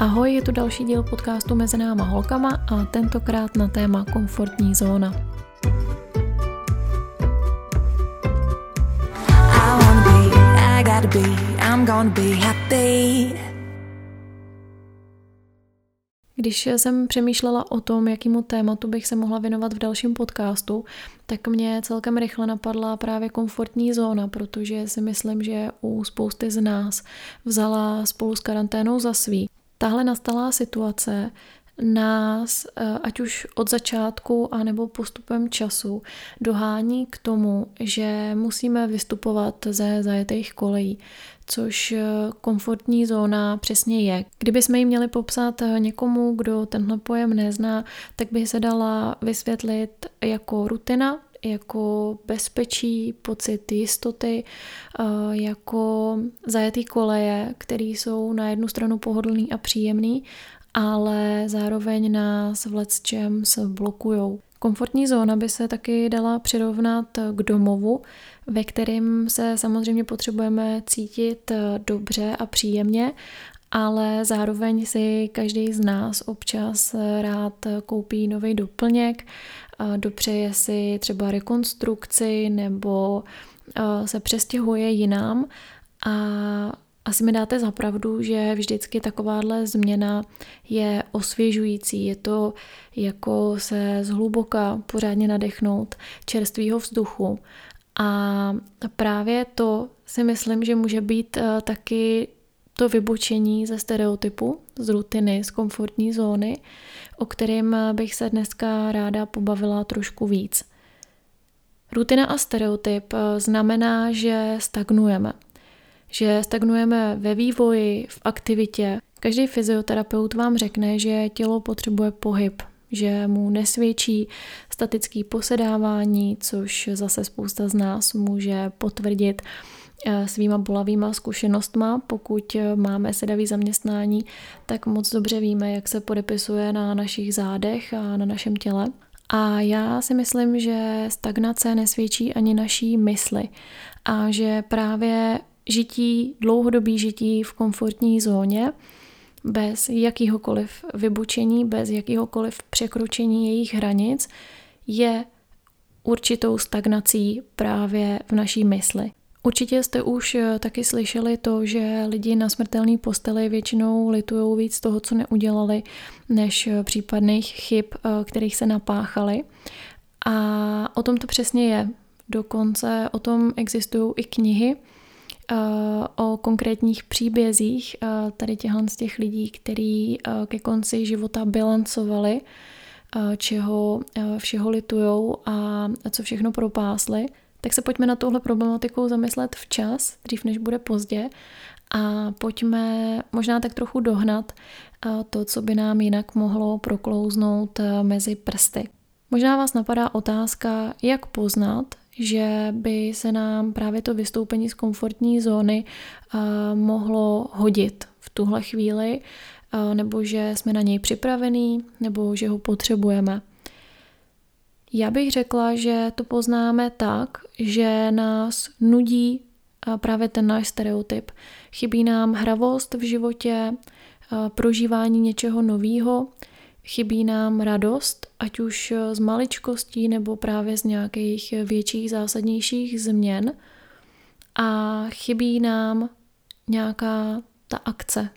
Ahoj, je tu další díl podcastu Mezi náma holkama a tentokrát na téma komfortní zóna. Když jsem přemýšlela o tom, jakému tématu bych se mohla věnovat v dalším podcastu, tak mě celkem rychle napadla právě komfortní zóna, protože si myslím, že u spousty z nás vzala spolu s karanténou za svý. Tahle nastalá situace nás, eh, ať už od začátku, anebo postupem času, dohání k tomu, že musíme vystupovat ze zajetých kolejí, což eh, komfortní zóna přesně je. Kdyby jsme ji měli popsat eh, někomu, kdo tenhle pojem nezná, tak by se dala vysvětlit jako rutina, jako bezpečí, pocit jistoty, jako zajetý koleje, které jsou na jednu stranu pohodlný a příjemný, ale zároveň nás v čem se blokujou. Komfortní zóna by se taky dala přirovnat k domovu, ve kterém se samozřejmě potřebujeme cítit dobře a příjemně, ale zároveň si každý z nás občas rád koupí nový doplněk, dopřeje si třeba rekonstrukci nebo se přestěhuje jinam a asi mi dáte za pravdu, že vždycky takováhle změna je osvěžující. Je to jako se zhluboka pořádně nadechnout čerstvého vzduchu. A právě to si myslím, že může být taky to vybočení ze stereotypu, z rutiny, z komfortní zóny, o kterém bych se dneska ráda pobavila trošku víc. Rutina a stereotyp znamená, že stagnujeme – že stagnujeme ve vývoji, v aktivitě. Každý fyzioterapeut vám řekne, že tělo potřebuje pohyb, že mu nesvědčí statický posedávání, což zase spousta z nás může potvrdit svýma bolavýma zkušenostma. Pokud máme sedavý zaměstnání, tak moc dobře víme, jak se podepisuje na našich zádech a na našem těle. A já si myslím, že stagnace nesvědčí ani naší mysli a že právě žití, dlouhodobý žití v komfortní zóně, bez jakýhokoliv vybučení, bez jakýhokoliv překročení jejich hranic, je určitou stagnací právě v naší mysli. Určitě jste už eh, taky slyšeli to, že lidi na smrtelné posteli většinou litují víc toho, co neudělali, než eh, případných chyb, eh, kterých se napáchali. A o tom to přesně je. Dokonce o tom existují i knihy, o konkrétních příbězích tady těchhle z těch lidí, kteří ke konci života bilancovali, čeho všeho litujou a co všechno propásli, tak se pojďme na tuhle problematiku zamyslet včas, dřív než bude pozdě a pojďme možná tak trochu dohnat to, co by nám jinak mohlo proklouznout mezi prsty. Možná vás napadá otázka, jak poznat, že by se nám právě to vystoupení z komfortní zóny mohlo hodit v tuhle chvíli, nebo že jsme na něj připravení, nebo že ho potřebujeme. Já bych řekla, že to poznáme tak, že nás nudí právě ten náš stereotyp. Chybí nám hravost v životě, prožívání něčeho nového, Chybí nám radost, ať už z maličkostí nebo právě z nějakých větších zásadnějších změn. A chybí nám nějaká ta akce,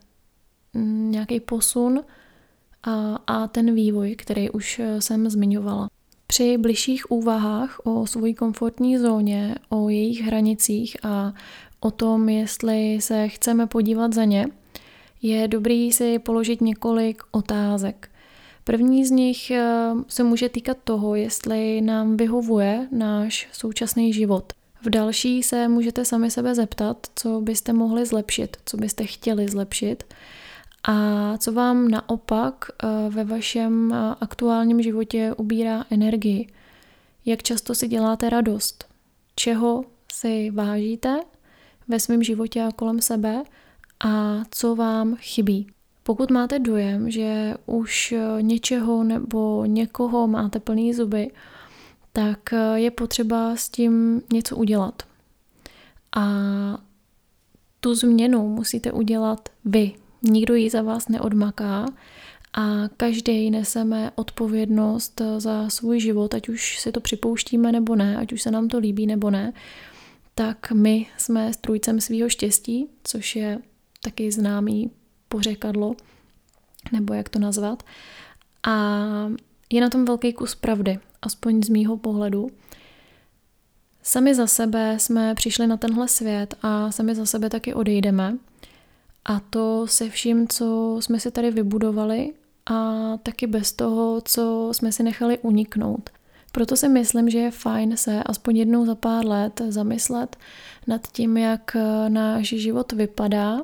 mm, nějaký posun a, a ten vývoj, který už jsem zmiňovala. Při bližších úvahách o svojí komfortní zóně, o jejich hranicích a o tom, jestli se chceme podívat za ně, je dobrý si položit několik otázek. První z nich eh, se může týkat toho, jestli nám vyhovuje náš současný život. V další se můžete sami sebe zeptat, co byste mohli zlepšit, co byste chtěli zlepšit a co vám naopak eh, ve vašem eh, aktuálním životě ubírá energii. Jak často si děláte radost? Čeho si vážíte ve svém životě a kolem sebe a co vám chybí? Pokud máte dojem, že už eh, něčeho nebo někoho máte plný zuby, tak je potřeba s tím něco udělat. A tu změnu musíte udělat vy. Nikdo ji za vás neodmaká a každý neseme odpovědnost za svůj život, ať už si to připouštíme nebo ne, ať už se nám to líbí nebo ne, tak my jsme strůjcem svého štěstí, což je taky známý pořekadlo, nebo jak to nazvat. A je na tom velký kus pravdy, aspoň z mýho pohledu. Sami za sebe jsme přišli na tenhle svět a sami za sebe taky odejdeme. A to se vším, co jsme si tady vybudovali a taky bez toho, co jsme si nechali uniknout. Proto si myslím, že je fajn se aspoň jednou za pár let zamyslet nad tím, jak náš život vypadá,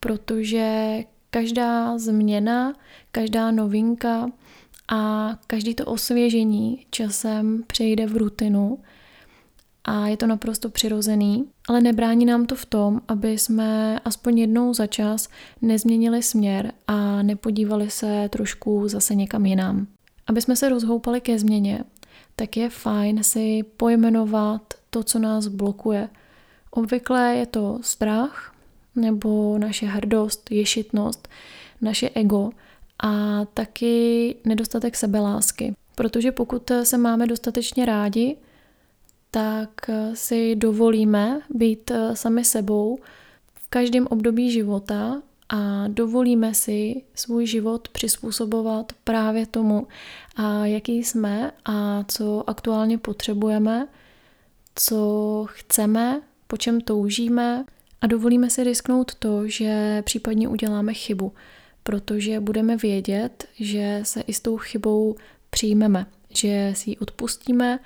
protože každá změna, každá novinka a každý to osvěžení časem přejde v rutinu a je to naprosto přirozený, ale nebrání nám to v tom, aby jsme aspoň jednou za čas nezměnili směr a nepodívali se trošku zase někam jinam. Aby jsme se rozhoupali ke změně, tak je fajn si pojmenovat to, co nás blokuje. Obvykle je to strach, nebo naše hrdost, ješitnost, naše ego a taky nedostatek sebelásky. Protože pokud se máme dostatečně rádi, tak si dovolíme být sami sebou v každém období života a dovolíme si svůj život přizpůsobovat právě tomu, jaký jsme a co aktuálně potřebujeme, co chceme, po čem toužíme a dovolíme si risknout to, že případně uděláme chybu, protože budeme vědět, že se i s tou chybou přijmeme, že si ji odpustíme,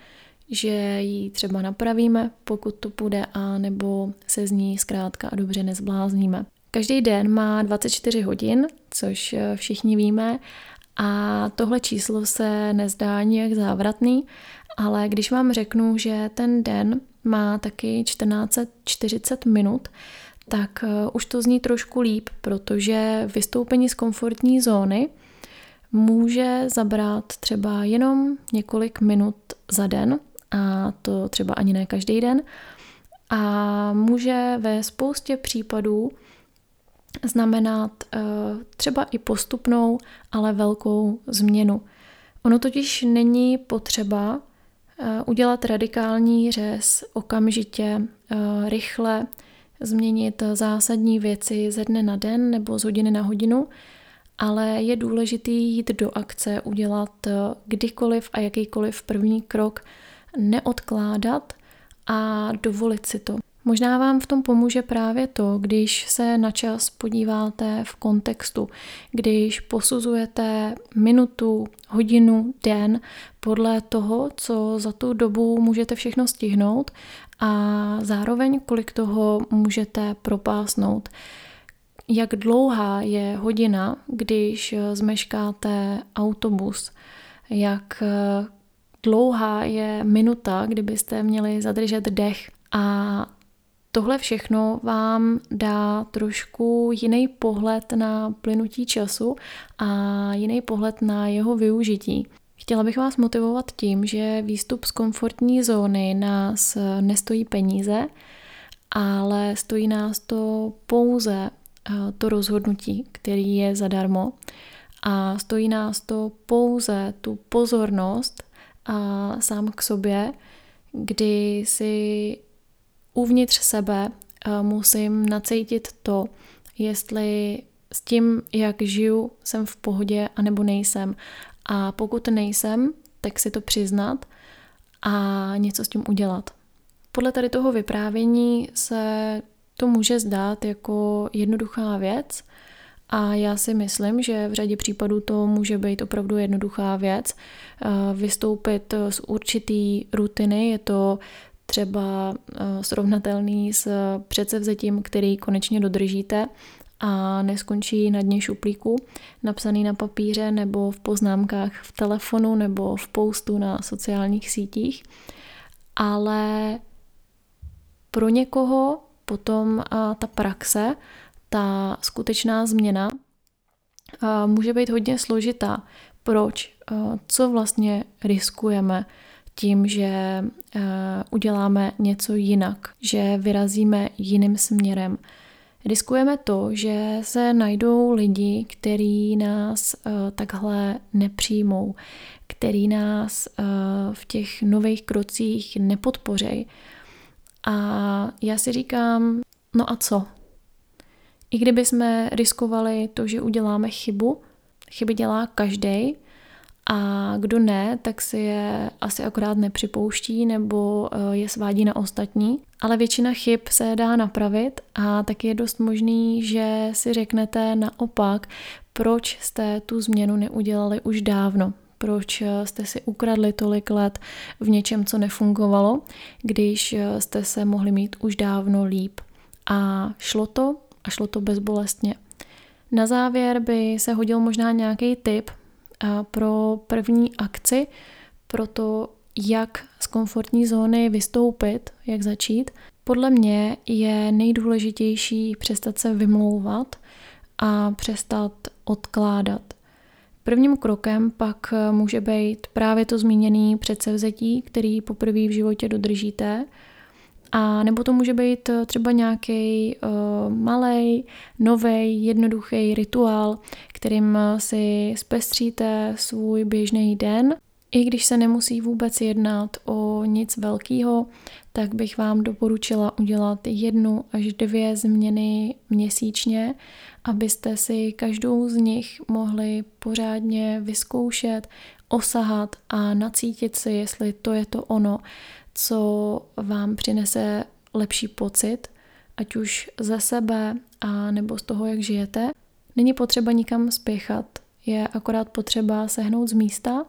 že ji třeba napravíme, pokud to půjde, a nebo se z ní zkrátka a dobře nezblázníme. Každý den má 24 hodin, což eh, všichni víme, a tohle číslo se nezdá nějak závratný, ale když vám řeknu, že ten den má taky 1440 minut, tak eh, už to zní trošku líp, protože vystoupení z komfortní zóny může zabrat třeba jenom několik minut za den, a to třeba ani ne každý den, a může ve spoustě případů znamenat uh, třeba i postupnou, ale velkou změnu. Ono totiž není potřeba uh, udělat radikální řez okamžitě, uh, rychle, změnit zásadní věci ze dne na den nebo z hodiny na hodinu, ale je důležitý jít do akce, udělat kdykoliv a jakýkoliv první krok, neodkládat a dovolit si to. Možná vám v tom pomůže právě to, když se na čas podíváte v kontextu, když posuzujete minutu, hodinu, den podle toho, co za tu dobu můžete všechno stihnout a zároveň kolik toho můžete propásnout. Jak dlouhá je hodina, když zmeškáte autobus, jak dlouhá je minuta, kdybyste měli zadržet dech a Tohle všechno vám dá trošku jiný pohled na plynutí času a jiný pohled na jeho využití. Chtěla bych vás motivovat tím, že výstup z komfortní zóny nás nestojí peníze, ale stojí nás to pouze eh, to rozhodnutí, který je zadarmo a stojí nás to pouze tu pozornost a sám k sobě, kdy si uvnitř sebe eh, musím nacítit to, jestli s tím, jak žiju, jsem v pohodě anebo nejsem. A pokud nejsem, tak si to přiznat a něco s tím udělat. Podle tady toho vyprávění se to může zdát jako jednoduchá věc a já si myslím, že v řadě případů to může být opravdu jednoduchá věc. Eh, vystoupit z určitý rutiny, je to třeba eh, srovnatelný s předsevzetím, který konečně dodržíte a neskončí na dně šuplíku, napsaný na papíře nebo v poznámkách v telefonu nebo v postu na sociálních sítích. Ale pro někoho potom ta praxe, ta skutečná změna může být hodně složitá. Proč? Co vlastně riskujeme? tím, že eh, uděláme něco jinak, že vyrazíme jiným směrem, Riskujeme to, že se najdou lidi, kteří nás uh, takhle nepřijmou, který nás uh, v těch nových krocích nepodpořejí. A já si říkám, no a co? I kdyby jsme riskovali to, že uděláme chybu, chyby dělá každý, a kdo ne, tak si je asi akorát nepřipouští nebo eh, je svádí na ostatní. Ale většina chyb se dá napravit a tak je dost možný, že si řeknete naopak, proč jste tu změnu neudělali už dávno. Proč eh, jste si ukradli tolik let v něčem, co nefungovalo, když eh, jste se mohli mít už dávno líp. A šlo to a šlo to bezbolestně. Na závěr by se hodil možná nějaký tip pro první akci, pro to, jak z komfortní zóny vystoupit, jak začít. Podle mě je nejdůležitější přestat se vymlouvat a přestat odkládat. Prvním krokem pak může být právě to zmíněné předsevzetí, který poprvé v životě dodržíte, a nebo to může být eh, třeba nějaký uh, eh, malý, nový, jednoduchý rituál, kterým eh, si zpestříte svůj běžný den. I když se nemusí vůbec jednat o nic velkého, tak bych vám doporučila udělat jednu až dvě změny měsíčně, abyste si každou z nich mohli pořádně vyzkoušet, osahat a nacítit si, jestli to je to ono, co vám přinese lepší pocit, ať už ze sebe a nebo z toho, jak žijete. Není potřeba nikam spěchat, je akorát potřeba sehnout z místa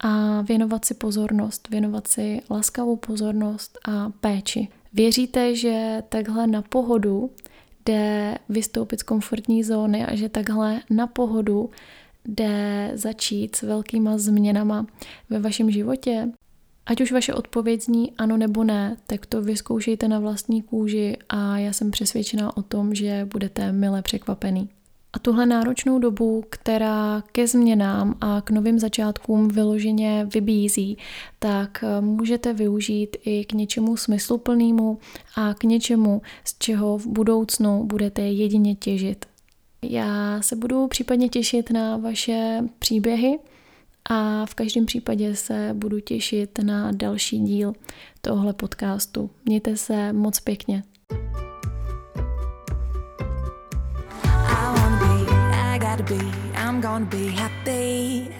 a věnovat si pozornost, věnovat si laskavou pozornost a péči. Věříte, že takhle na pohodu jde vystoupit z komfortní zóny a že takhle na pohodu jde začít s velkýma změnama ve vašem životě? Ať už vaše odpověď zní ano nebo ne, tak to vyzkoušejte na vlastní kůži a já jsem přesvědčená o tom, že budete mile překvapený. A tuhle náročnou dobu, která ke změnám a k novým začátkům vyloženě vybízí, tak eh, můžete využít i k něčemu smysluplnému a k něčemu, z čeho v budoucnu budete jedině těžit. Já se budu případně těšit na vaše příběhy, a v každém případě se budu těšit na další díl tohle podcastu. Mějte se moc pěkně. I'm gonna be happy.